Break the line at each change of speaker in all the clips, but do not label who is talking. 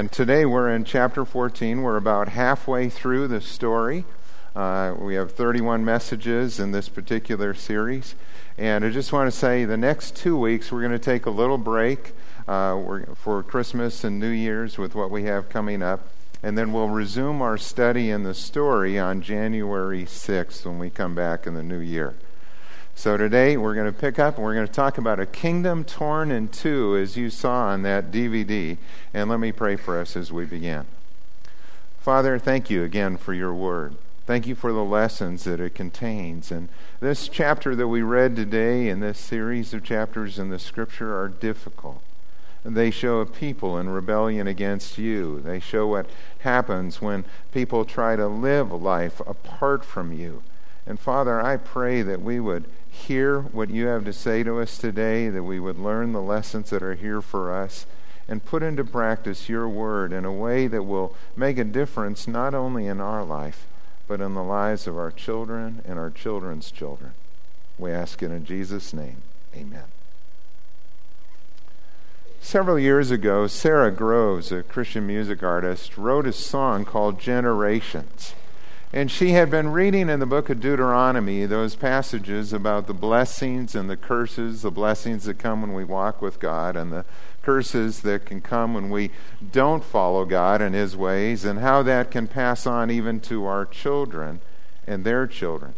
And today we're in chapter 14. We're about halfway through the story. Uh, we have 31 messages in this particular series. And I just want to say the next two weeks we're going to take a little break uh, for Christmas and New Year's with what we have coming up. And then we'll resume our study in the story on January 6th when we come back in the new year. So today we're going to pick up and we're going to talk about a kingdom torn in two, as you saw on that DVD. And let me pray for us as we begin. Father, thank you again for your word. Thank you for the lessons that it contains. And this chapter that we read today and this series of chapters in the scripture are difficult. They show a people in rebellion against you. They show what happens when people try to live life apart from you. And Father, I pray that we would hear what you have to say to us today, that we would learn the lessons that are here for us, and put into practice your word in a way that will make a difference not only in our life, but in the lives of our children and our children's children. We ask it in Jesus' name. Amen. Several years ago, Sara Groves, a Christian music artist, wrote a song called Generations. And she had been reading in the book of Deuteronomy those passages about the blessings and the curses, the blessings that come when we walk with God, and the curses that can come when we don't follow God and His ways, and how that can pass on even to our children and their children.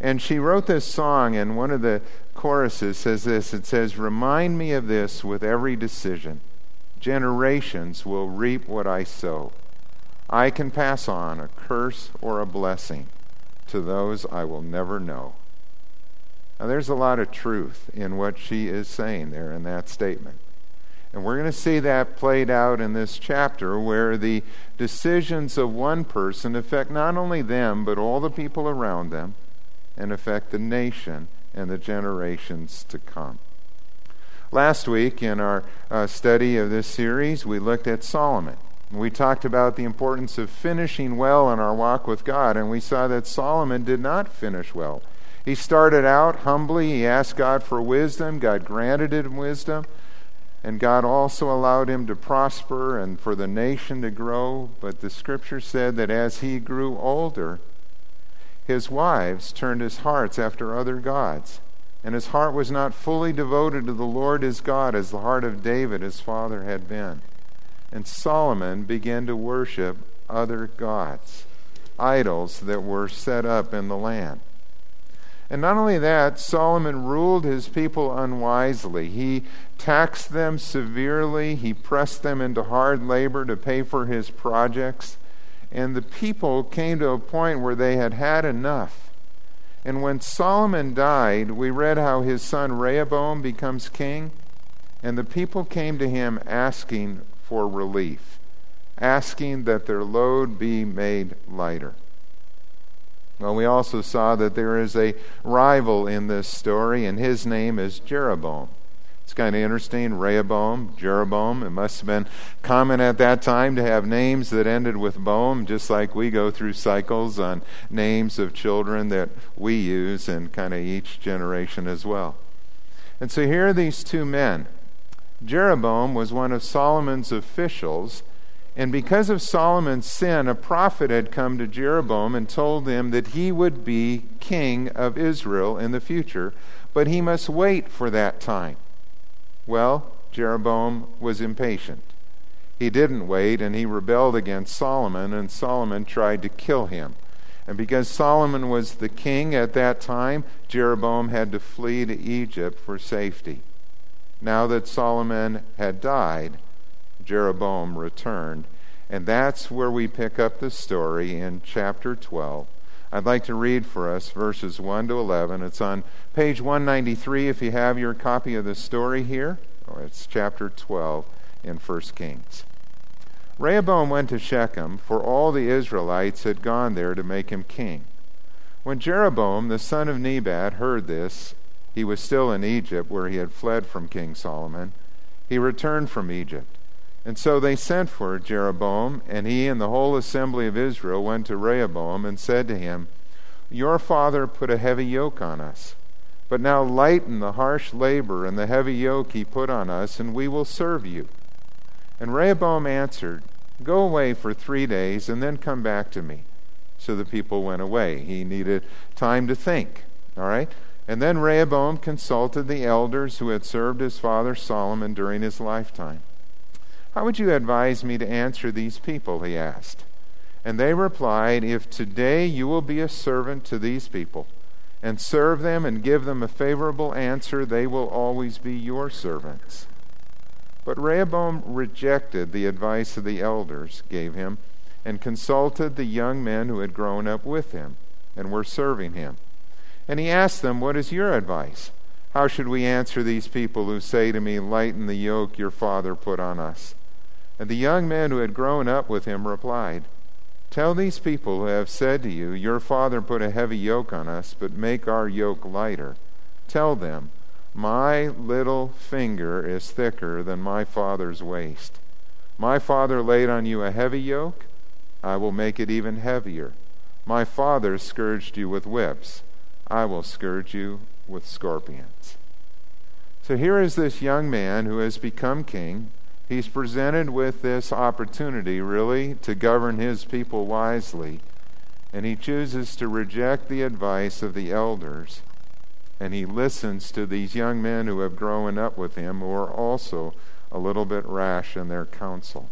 And she wrote this song, and one of the choruses says this it says, Remind me of this with every decision. Generations will reap what I sow. I can pass on a curse or a blessing to those I will never know. Now, there's a lot of truth in what she is saying there in that statement. And we're going to see that played out in this chapter where the decisions of one person affect not only them, but all the people around them and affect the nation and the generations to come. Last week, in our uh, study of this series, we looked at Solomon. We talked about the importance of finishing well in our walk with God, and we saw that Solomon did not finish well. He started out humbly. He asked God for wisdom. God granted him wisdom. And God also allowed him to prosper and for the nation to grow. But the scripture said that as he grew older, his wives turned his hearts after other gods. And his heart was not fully devoted to the Lord his God as the heart of David, his father, had been. And Solomon began to worship other gods, idols that were set up in the land. And not only that, Solomon ruled his people unwisely. He taxed them severely, he pressed them into hard labor to pay for his projects. And the people came to a point where they had had enough. And when Solomon died, we read how his son Rehoboam becomes king. And the people came to him asking for relief, asking that their load be made lighter. Well, we also saw that there is a rival in this story, and his name is Jeroboam. It's kind of interesting. Rehoboam, Jeroboam. It must have been common at that time to have names that ended with boam, just like we go through cycles on names of children that we use in kind of each generation as well. And so here are these two men Jeroboam was one of Solomon's officials, and because of Solomon's sin, a prophet had come to Jeroboam and told him that he would be king of Israel in the future, but he must wait for that time. Well, Jeroboam was impatient. He didn't wait, and he rebelled against Solomon, and Solomon tried to kill him. And because Solomon was the king at that time, Jeroboam had to flee to Egypt for safety. Now that Solomon had died, Jeroboam returned. And that's where we pick up the story in chapter 12. I'd like to read for us verses 1 to 11. It's on page 193 if you have your copy of the story here. Oh, it's chapter 12 in 1 Kings. Rehoboam went to Shechem, for all the Israelites had gone there to make him king. When Jeroboam, the son of Nebat, heard this, he was still in Egypt, where he had fled from King Solomon. He returned from Egypt. And so they sent for Jeroboam, and he and the whole assembly of Israel went to Rehoboam and said to him, Your father put a heavy yoke on us. But now lighten the harsh labor and the heavy yoke he put on us, and we will serve you. And Rehoboam answered, Go away for three days and then come back to me. So the people went away. He needed time to think. All right? And then Rehoboam consulted the elders who had served his father Solomon during his lifetime. How would you advise me to answer these people? He asked. And they replied, If today you will be a servant to these people, and serve them and give them a favorable answer, they will always be your servants. But Rehoboam rejected the advice of the elders gave him and consulted the young men who had grown up with him and were serving him. And he asked them, What is your advice? How should we answer these people who say to me, Lighten the yoke your father put on us? And the young men who had grown up with him replied, Tell these people who have said to you, Your father put a heavy yoke on us, but make our yoke lighter. Tell them, My little finger is thicker than my father's waist. My father laid on you a heavy yoke, I will make it even heavier. My father scourged you with whips, I will scourge you with scorpions. So here is this young man who has become king. He's presented with this opportunity, really, to govern his people wisely. And he chooses to reject the advice of the elders. And he listens to these young men who have grown up with him, who are also a little bit rash in their counsel.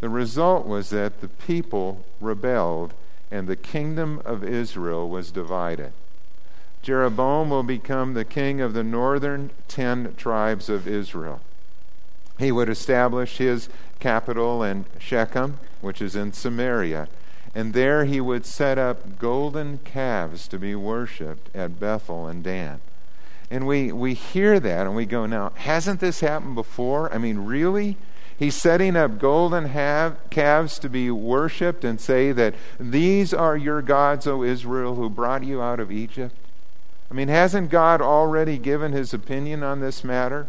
The result was that the people rebelled and the kingdom of Israel was divided. Jeroboam will become the king of the northern ten tribes of Israel. He would establish his capital in Shechem, which is in Samaria, and there he would set up golden calves to be worshipped at Bethel and Dan. And we, we hear that and we go, now, hasn't this happened before? I mean, really? He's setting up golden have, calves to be worshiped and say that these are your gods, O Israel, who brought you out of Egypt. I mean, hasn't God already given his opinion on this matter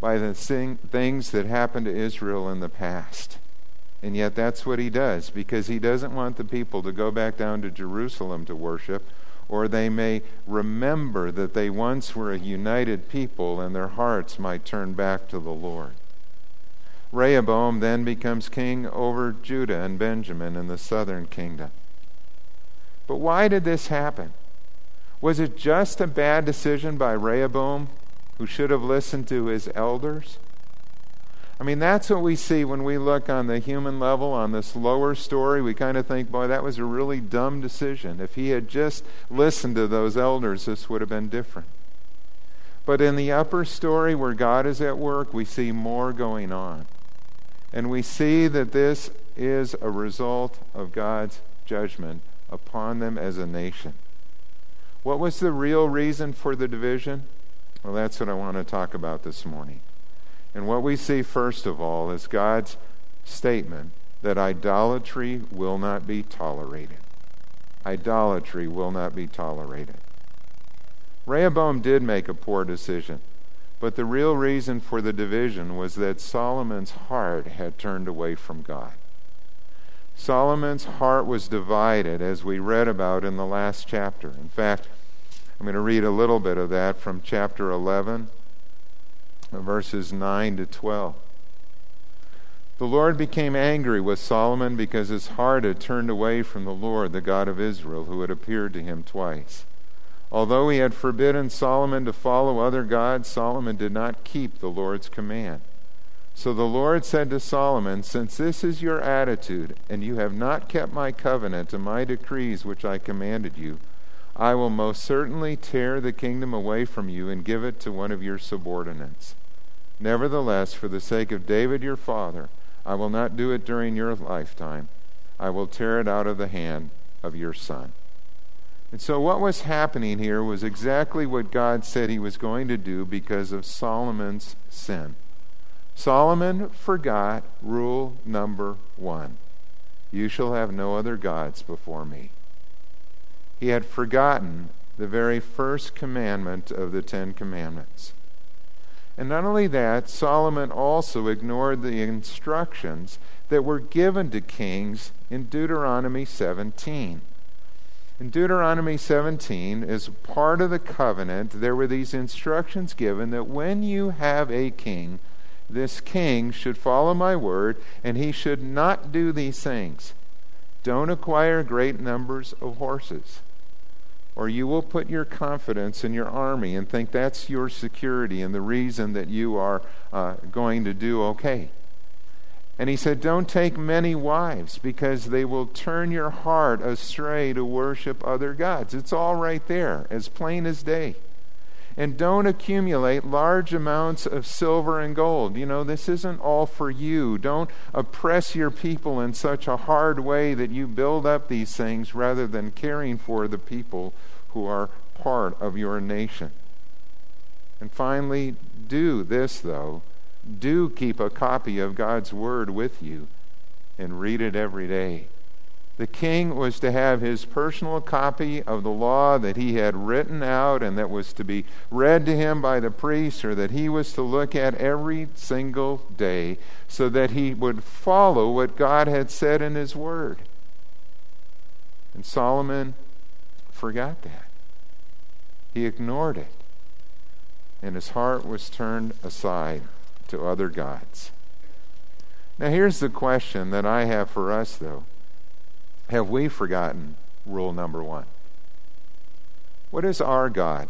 by the things that happened to Israel in the past? And yet that's what he does because he doesn't want the people to go back down to Jerusalem to worship, or they may remember that they once were a united people and their hearts might turn back to the Lord. Rehoboam then becomes king over Judah and Benjamin in the southern kingdom. But why did this happen? Was it just a bad decision by Rehoboam, who should have listened to his elders? I mean, that's what we see when we look on the human level, on this lower story. We kind of think, boy, that was a really dumb decision. If he had just listened to those elders, this would have been different. But in the upper story, where God is at work, we see more going on. And we see that this is a result of God's judgment upon them as a nation. What was the real reason for the division? Well, that's what I want to talk about this morning. And what we see, first of all, is God's statement that idolatry will not be tolerated. Idolatry will not be tolerated. Rehoboam did make a poor decision. But the real reason for the division was that Solomon's heart had turned away from God. Solomon's heart was divided, as we read about in the last chapter. In fact, I'm going to read a little bit of that from chapter 11, verses 9 to 12. The Lord became angry with Solomon because his heart had turned away from the Lord, the God of Israel, who had appeared to him twice. Although he had forbidden Solomon to follow other gods, Solomon did not keep the Lord's command. So the Lord said to Solomon, Since this is your attitude, and you have not kept my covenant and my decrees which I commanded you, I will most certainly tear the kingdom away from you and give it to one of your subordinates. Nevertheless, for the sake of David your father, I will not do it during your lifetime. I will tear it out of the hand of your son. And so, what was happening here was exactly what God said he was going to do because of Solomon's sin. Solomon forgot rule number one You shall have no other gods before me. He had forgotten the very first commandment of the Ten Commandments. And not only that, Solomon also ignored the instructions that were given to kings in Deuteronomy 17. In Deuteronomy 17, as part of the covenant, there were these instructions given that when you have a king, this king should follow my word, and he should not do these things. Don't acquire great numbers of horses, or you will put your confidence in your army and think that's your security and the reason that you are uh, going to do okay. And he said, Don't take many wives because they will turn your heart astray to worship other gods. It's all right there, as plain as day. And don't accumulate large amounts of silver and gold. You know, this isn't all for you. Don't oppress your people in such a hard way that you build up these things rather than caring for the people who are part of your nation. And finally, do this, though. Do keep a copy of God's Word with you and read it every day. The king was to have his personal copy of the law that he had written out and that was to be read to him by the priest or that he was to look at every single day so that he would follow what God had said in his word. And Solomon forgot that. He ignored it. And his heart was turned aside to other gods. Now, here's the question that I have for us, though. Have we forgotten rule number one? What is our God?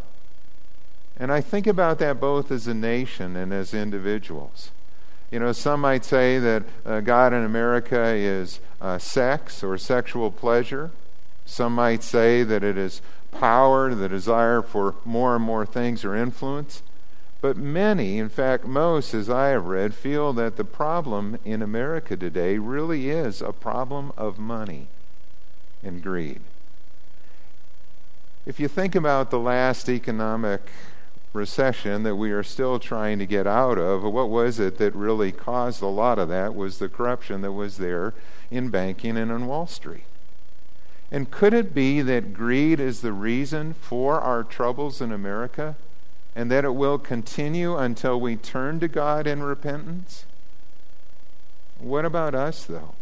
And I think about that both as a nation and as individuals. You know, some might say that uh, God in America is uh, sex or sexual pleasure. Some might say that it is power, the desire for more and more things or influence. But many, in fact, most, as I have read, feel that the problem in America today really is a problem of money and greed. If you think about the last economic recession that we are still trying to get out of, what was it that really caused a lot of that was the corruption that was there in banking and on Wall Street. And could it be that greed is the reason for our troubles in America and that it will continue until we turn to God in repentance? What about us, though?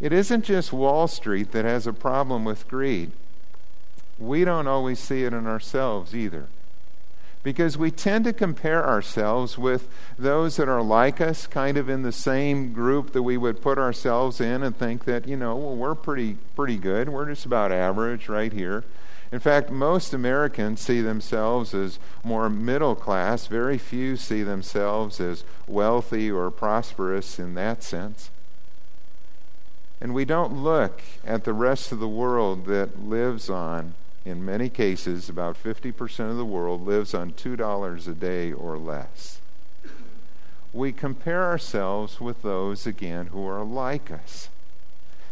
It isn't just Wall Street that has a problem with greed. We don't always see it in ourselves either. Because we tend to compare ourselves with those that are like us, kind of in the same group that we would put ourselves in, and think that, you know, well, we're pretty, pretty good. We're just about average right here. In fact, most Americans see themselves as more middle class. Very few see themselves as wealthy or prosperous in that sense. And we don't look at the rest of the world that lives on, in many cases, about 50% of the world lives on $2 a day or less. We compare ourselves with those, again, who are like us.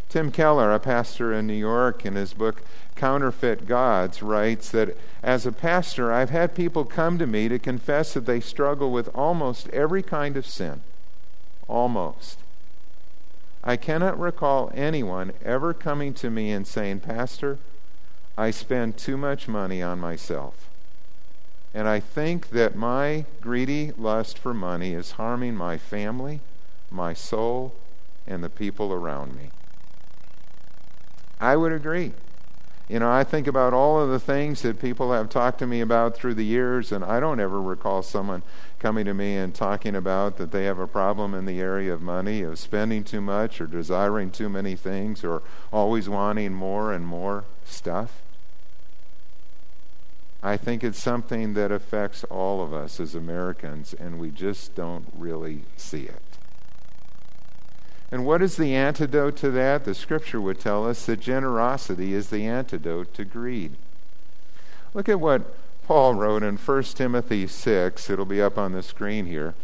Tim Keller, a pastor in New York, in his book Counterfeit Gods, writes that as a pastor, I've had people come to me to confess that they struggle with almost every kind of sin. Almost. I cannot recall anyone ever coming to me and saying, Pastor, I spend too much money on myself. And I think that my greedy lust for money is harming my family, my soul, and the people around me. I would agree. You know, I think about all of the things that people have talked to me about through the years, and I don't ever recall someone coming to me and talking about that they have a problem in the area of money, of spending too much, or desiring too many things, or always wanting more and more stuff. I think it's something that affects all of us as Americans, and we just don't really see it. And what is the antidote to that? The scripture would tell us that generosity is the antidote to greed. Look at what Paul wrote in 1 Timothy 6. It'll be up on the screen here.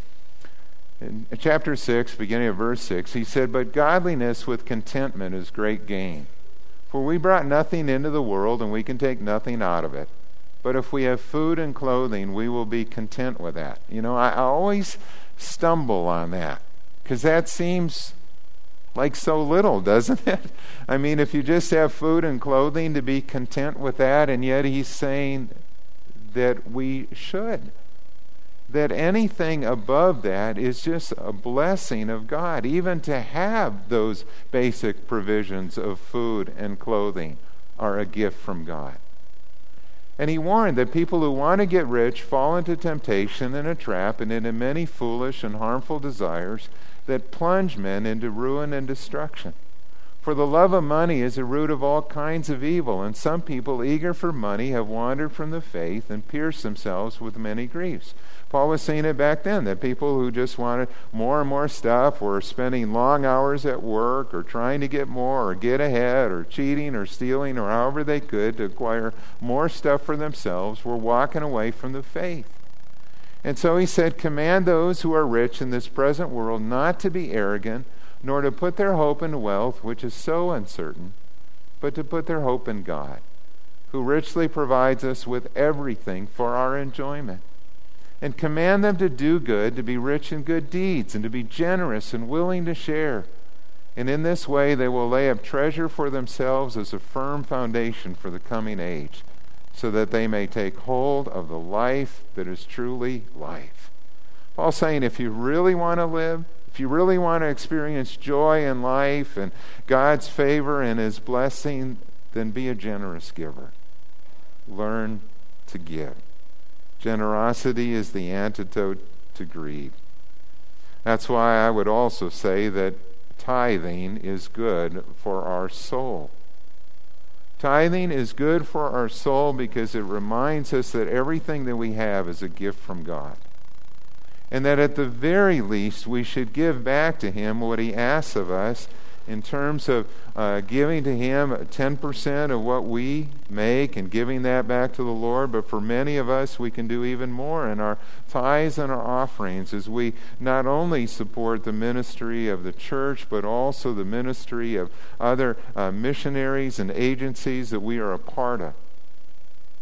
In chapter 6, beginning of verse 6, he said, But godliness with contentment is great gain. For we brought nothing into the world, and we can take nothing out of it. But if we have food and clothing, we will be content with that. You know, I always stumble on that because that seems like so little, doesn't it? I mean, if you just have food and clothing to be content with that, and yet he's saying that we should. That anything above that is just a blessing of God, even to have those basic provisions of food and clothing are a gift from God. And he warned that people who want to get rich fall into temptation and a trap and into many foolish and harmful desires that plunge men into ruin and destruction. For the love of money is a root of all kinds of evil, and some people, eager for money, have wandered from the faith and pierced themselves with many griefs. Paul was saying it back then that people who just wanted more and more stuff were spending long hours at work or trying to get more or get ahead or cheating or stealing or however they could to acquire more stuff for themselves were walking away from the faith. And so he said, Command those who are rich in this present world not to be arrogant nor to put their hope in wealth, which is so uncertain, but to put their hope in God, who richly provides us with everything for our enjoyment. And command them to do good, to be rich in good deeds, and to be generous and willing to share. And in this way they will lay up treasure for themselves as a firm foundation for the coming age, so that they may take hold of the life that is truly life. Paul's saying if you really want to live, if you really want to experience joy in life and God's favor and His blessing, then be a generous giver. Learn to give. Generosity is the antidote to greed. That's why I would also say that tithing is good for our soul. Tithing is good for our soul because it reminds us that everything that we have is a gift from God. And that at the very least we should give back to Him what He asks of us in terms of uh, giving to Him 10% of what we make and giving that back to the Lord. But for many of us, we can do even more in our tithes and our offerings as we not only support the ministry of the church, but also the ministry of other uh, missionaries and agencies that we are a part of.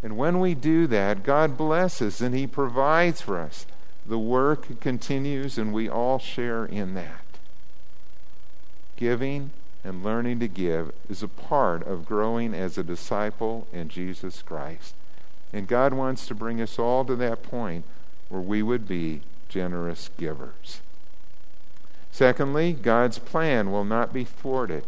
And when we do that, God blesses and He provides for us. The work continues, and we all share in that. Giving and learning to give is a part of growing as a disciple in Jesus Christ. And God wants to bring us all to that point where we would be generous givers. Secondly, God's plan will not be thwarted.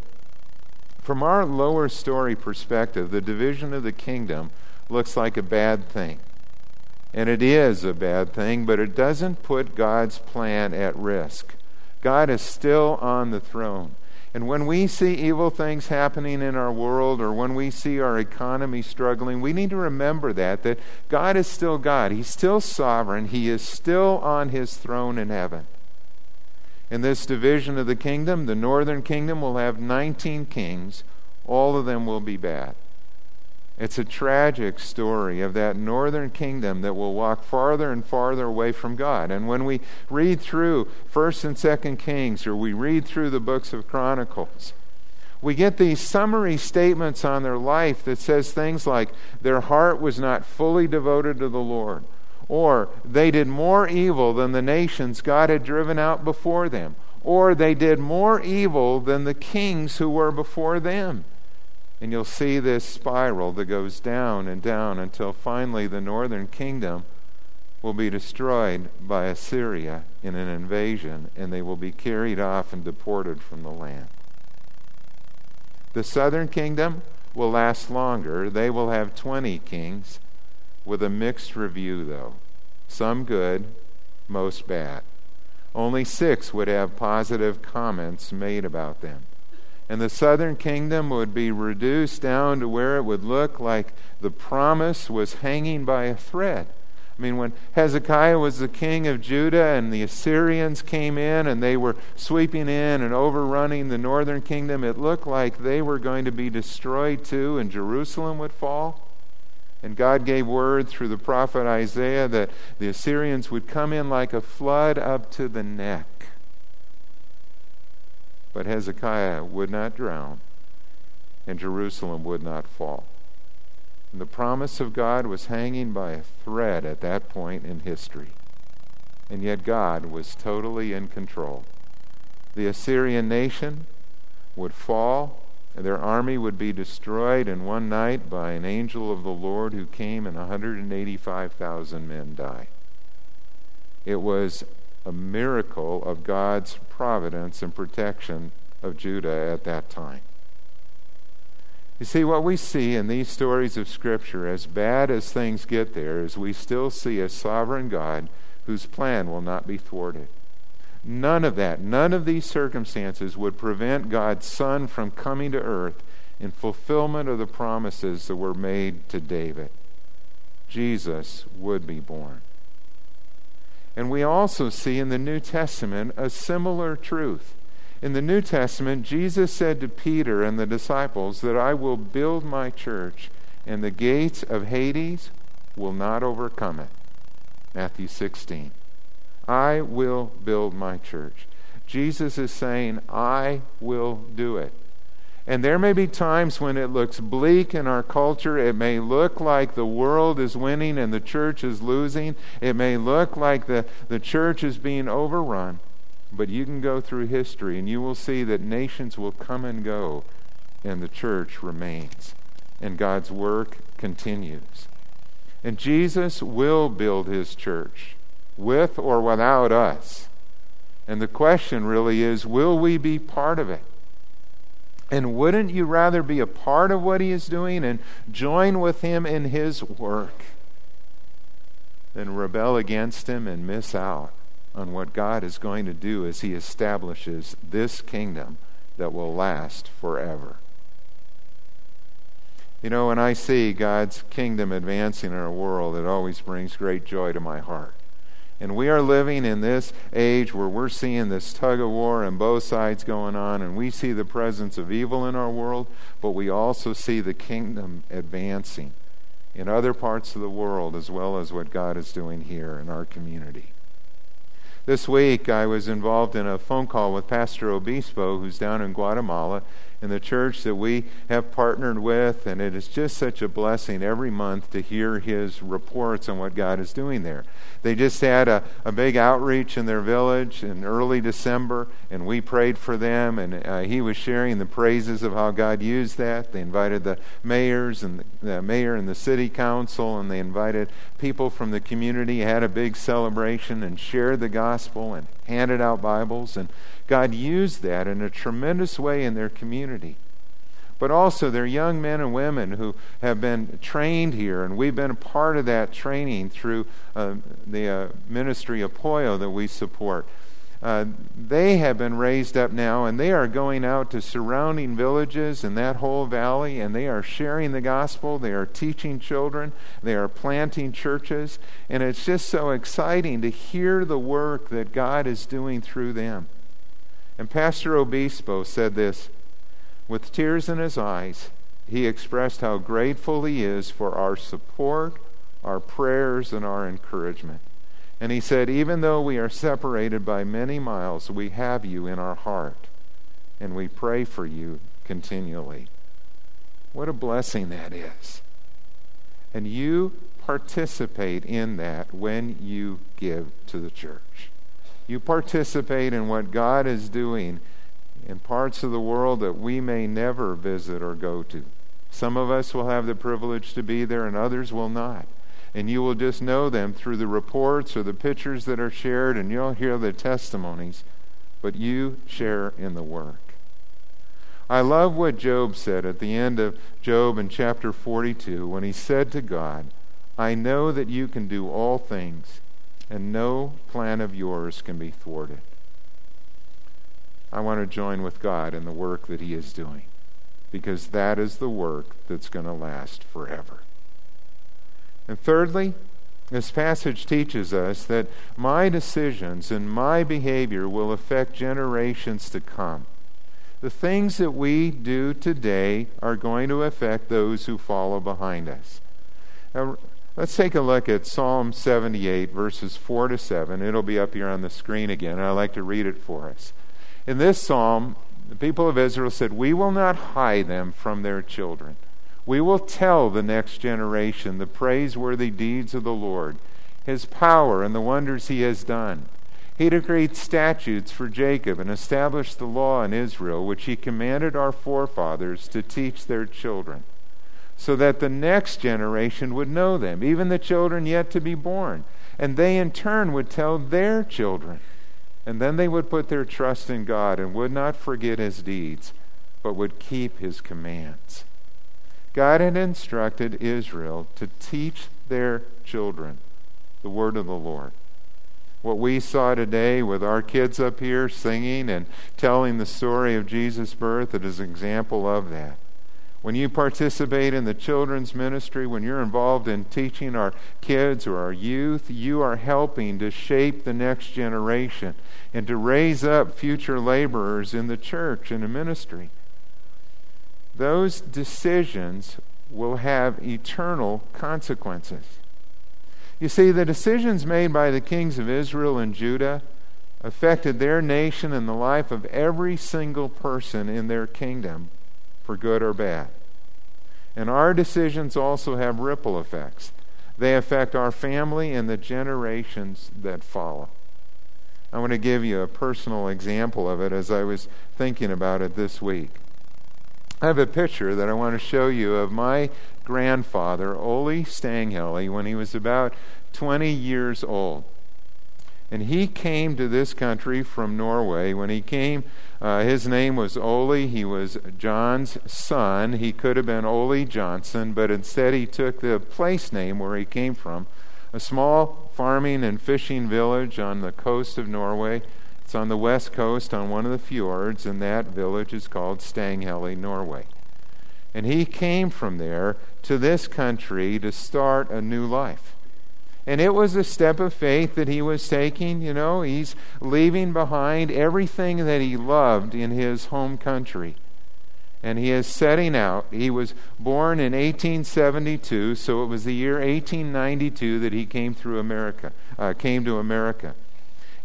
From our lower story perspective, the division of the kingdom looks like a bad thing. And it is a bad thing, but it doesn't put God's plan at risk. God is still on the throne. And when we see evil things happening in our world or when we see our economy struggling, we need to remember that that God is still God. He's still sovereign. He is still on his throne in heaven. In this division of the kingdom, the northern kingdom will have 19 kings. All of them will be bad. It's a tragic story of that northern kingdom that will walk farther and farther away from God. And when we read through 1st and 2nd Kings or we read through the books of Chronicles, we get these summary statements on their life that says things like their heart was not fully devoted to the Lord, or they did more evil than the nations God had driven out before them, or they did more evil than the kings who were before them. And you'll see this spiral that goes down and down until finally the northern kingdom will be destroyed by Assyria in an invasion, and they will be carried off and deported from the land. The southern kingdom will last longer. They will have 20 kings, with a mixed review, though. Some good, most bad. Only six would have positive comments made about them and the southern kingdom would be reduced down to where it would look like the promise was hanging by a thread. I mean, when Hezekiah was the king of Judah and the Assyrians came in and they were sweeping in and overrunning the northern kingdom, it looked like they were going to be destroyed too and Jerusalem would fall. And God gave word through the prophet Isaiah that the Assyrians would come in like a flood up to the neck. But Hezekiah would not drown, and Jerusalem would not fall. And the promise of God was hanging by a thread at that point in history. And yet God was totally in control. The Assyrian nation would fall, and their army would be destroyed in one night by an angel of the Lord who came, and 185,000 men died. It was a miracle of God's providence and protection of Judah at that time. You see, what we see in these stories of Scripture, as bad as things get there, is we still see a sovereign God whose plan will not be thwarted. None of that, none of these circumstances would prevent God's Son from coming to earth in fulfillment of the promises that were made to David. Jesus would be born. And we also see in the New Testament a similar truth. In the New Testament, Jesus said to Peter and the disciples that I will build my church, and the gates of Hades will not overcome it. Matthew 16. I will build my church. Jesus is saying, I will do it. And there may be times when it looks bleak in our culture. It may look like the world is winning and the church is losing. It may look like the, the church is being overrun. But you can go through history and you will see that nations will come and go and the church remains. And God's work continues. And Jesus will build his church with or without us. And the question really is will we be part of it? And wouldn't you rather be a part of what he is doing and join with him in his work than rebel against him and miss out on what God is going to do as he establishes this kingdom that will last forever? You know, when I see God's kingdom advancing in our world, it always brings great joy to my heart. And we are living in this age where we're seeing this tug of war and both sides going on, and we see the presence of evil in our world, but we also see the kingdom advancing in other parts of the world as well as what God is doing here in our community. This week, I was involved in a phone call with Pastor Obispo, who's down in Guatemala, in the church that we have partnered with, and it is just such a blessing every month to hear his reports on what God is doing there. They just had a, a big outreach in their village in early December, and we prayed for them, and uh, he was sharing the praises of how God used that. They invited the mayors and the, the mayor and the city council, and they invited people from the community, had a big celebration, and shared the gospel and handed out Bibles, and God used that in a tremendous way in their community. But also, they're young men and women who have been trained here, and we've been a part of that training through uh, the uh, ministry of Poyo that we support. Uh, they have been raised up now, and they are going out to surrounding villages in that whole valley, and they are sharing the gospel. They are teaching children. They are planting churches. And it's just so exciting to hear the work that God is doing through them. And Pastor Obispo said this with tears in his eyes. He expressed how grateful he is for our support, our prayers, and our encouragement. And he said, Even though we are separated by many miles, we have you in our heart, and we pray for you continually. What a blessing that is. And you participate in that when you give to the church. You participate in what God is doing in parts of the world that we may never visit or go to. Some of us will have the privilege to be there, and others will not. And you will just know them through the reports or the pictures that are shared, and you'll hear the testimonies. But you share in the work. I love what Job said at the end of Job in chapter 42 when he said to God, I know that you can do all things and no plan of yours can be thwarted. I want to join with God in the work that He is doing because that is the work that's going to last forever. And thirdly, this passage teaches us that my decisions and my behavior will affect generations to come. The things that we do today are going to affect those who follow behind us. Now, Let's take a look at Psalm 78, verses 4 to 7. It'll be up here on the screen again, I'd like to read it for us. In this psalm, the people of Israel said, We will not hide them from their children. We will tell the next generation the praiseworthy deeds of the Lord, his power, and the wonders he has done. He decreed statutes for Jacob and established the law in Israel, which he commanded our forefathers to teach their children so that the next generation would know them, even the children yet to be born. And they in turn would tell their children. And then they would put their trust in God and would not forget his deeds, but would keep his commands. God had instructed Israel to teach their children the word of the Lord. What we saw today with our kids up here singing and telling the story of Jesus' birth, it is an example of that. When you participate in the children's ministry, when you're involved in teaching our kids or our youth, you are helping to shape the next generation and to raise up future laborers in the church and the ministry. Those decisions will have eternal consequences. You see, the decisions made by the kings of Israel and Judah affected their nation and the life of every single person in their kingdom for good or bad. And our decisions also have ripple effects. They affect our family and the generations that follow. I want to give you a personal example of it as I was thinking about it this week. I have a picture that I want to show you of my grandfather, Ole Stanghelle, when he was about 20 years old. And he came to this country from Norway. When he came, uh, his name was Ole. He was John's son. He could have been Ole Johnson, but instead he took the place name where he came from, a small farming and fishing village on the coast of Norway. It's on the west coast on one of the fjords, and that village is called Stanghelle, Norway. And he came from there to this country to start a new life. And it was a step of faith that he was taking. You know, he's leaving behind everything that he loved in his home country. And he is setting out. He was born in 1872, so it was the year 1892 that he came through America, uh, came to America.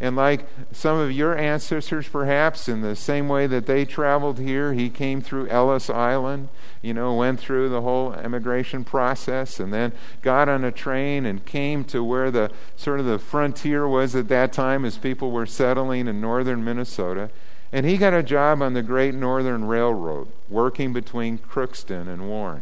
And like some of your ancestors, perhaps, in the same way that they traveled here, he came through Ellis Island, you know, went through the whole immigration process, and then got on a train and came to where the sort of the frontier was at that time as people were settling in northern Minnesota. And he got a job on the Great Northern Railroad, working between Crookston and Warren.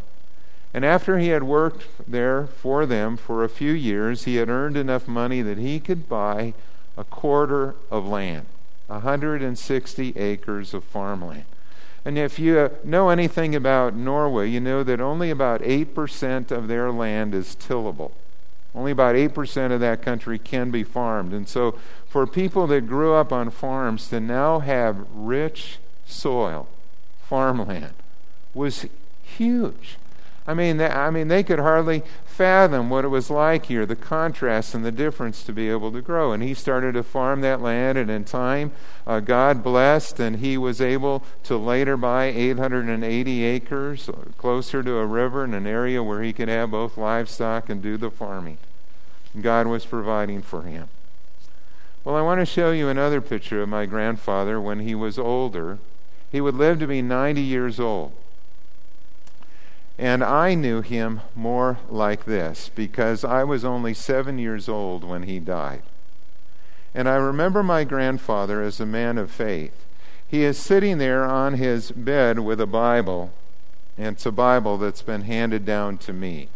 And after he had worked there for them for a few years, he had earned enough money that he could buy a quarter of land, 160 acres of farmland. And if you know anything about Norway, you know that only about 8% of their land is tillable. Only about 8% of that country can be farmed. And so, for people that grew up on farms to now have rich soil, farmland, was huge. I mean, they, I mean, they could hardly fathom what it was like here, the contrast and the difference to be able to grow. And he started to farm that land, and in time, uh, God blessed, and he was able to later buy 880 acres closer to a river in an area where he could have both livestock and do the farming. God was providing for him. Well, I want to show you another picture of my grandfather when he was older. He would live to be 90 years old. And I knew him more like this because I was only seven years old when he died. And I remember my grandfather as a man of faith. He is sitting there on his bed with a Bible, and it's a Bible that's been handed down to me.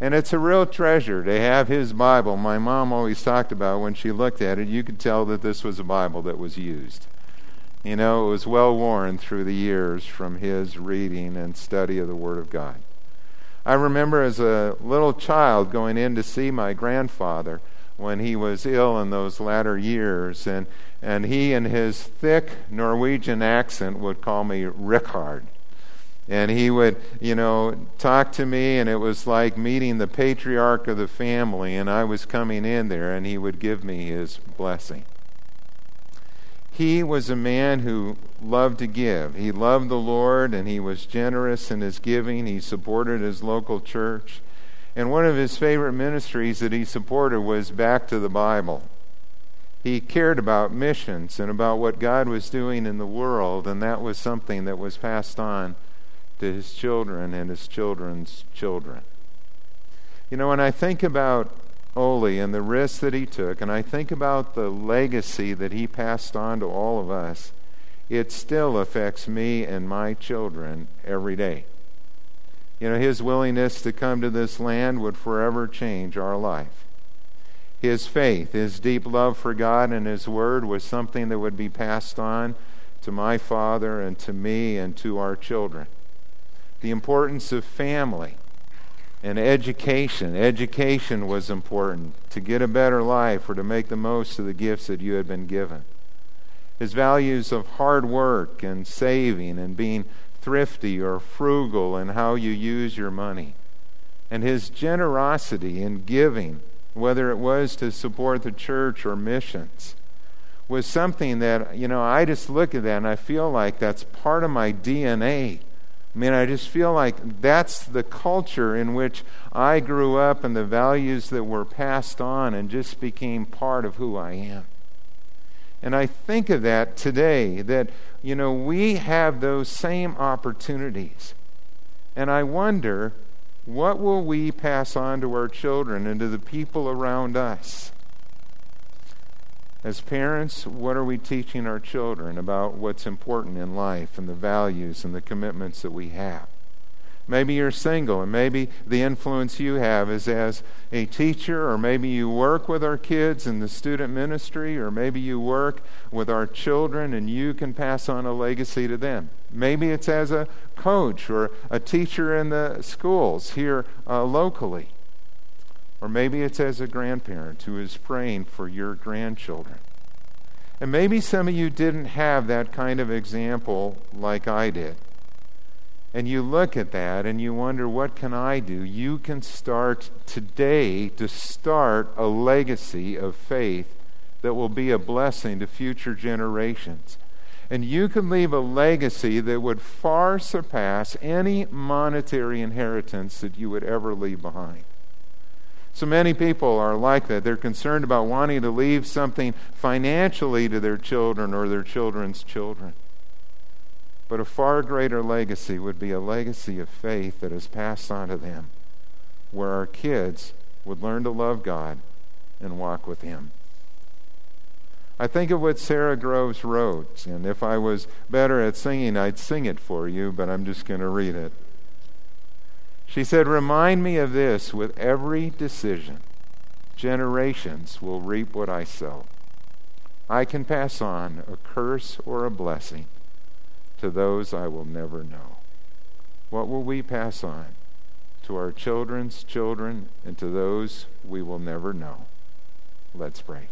And it's a real treasure to have his Bible. My mom always talked about when she looked at it, you could tell that this was a Bible that was used. You know, it was well worn through the years from his reading and study of the Word of God. I remember as a little child going in to see my grandfather when he was ill in those latter years, and, and he, in his thick Norwegian accent, would call me Rickard. And he would, you know, talk to me, and it was like meeting the patriarch of the family, and I was coming in there, and he would give me his blessing. He was a man who loved to give. He loved the Lord and he was generous in his giving. He supported his local church. And one of his favorite ministries that he supported was back to the Bible. He cared about missions and about what God was doing in the world, and that was something that was passed on to his children and his children's children. You know, when I think about Ole and the risks that he took, and I think about the legacy that he passed on to all of us, it still affects me and my children every day. You know, his willingness to come to this land would forever change our life. His faith, his deep love for God and his word was something that would be passed on to my father and to me and to our children. the importance of family and education. Education was important to get a better life or to make the most of the gifts that you had been given. His values of hard work and saving and being thrifty or frugal in how you use your money. And his generosity in giving, whether it was to support the church or missions, was something that, you know, I just look at that and I feel like that's part of my DNA. I mean, I just feel like that's the culture in which I grew up and the values that were passed on and just became part of who I am. And I think of that today, that, you know, we have those same opportunities. And I wonder, what will we pass on to our children and to the people around us? As parents, what are we teaching our children about what's important in life and the values and the commitments that we have? Maybe you're single, and maybe the influence you have is as a teacher, or maybe you work with our kids in the student ministry, or maybe you work with our children and you can pass on a legacy to them. Maybe it's as a coach or a teacher in the schools here uh, locally. Or maybe it's as a grandparent who is praying for your grandchildren. And maybe some of you didn't have that kind of example like I did. And you look at that and you wonder, what can I do? You can start today to start a legacy of faith that will be a blessing to future generations. And you can leave a legacy that would far surpass any monetary inheritance that you would ever leave behind. So many people are like that. They're concerned about wanting to leave something financially to their children or their children's children. But a far greater legacy would be a legacy of faith that is passed on to them, where our kids would learn to love God and walk with Him. I think of what Sara Groves wrote, and if I was better at singing, I'd sing it for you, but I'm just going to read it. She said, Remind me of this with every decision. Generations will reap what I sow. I can pass on a curse or a blessing to those I will never know. What will we pass on to our children's children and to those we will never know? Let's pray.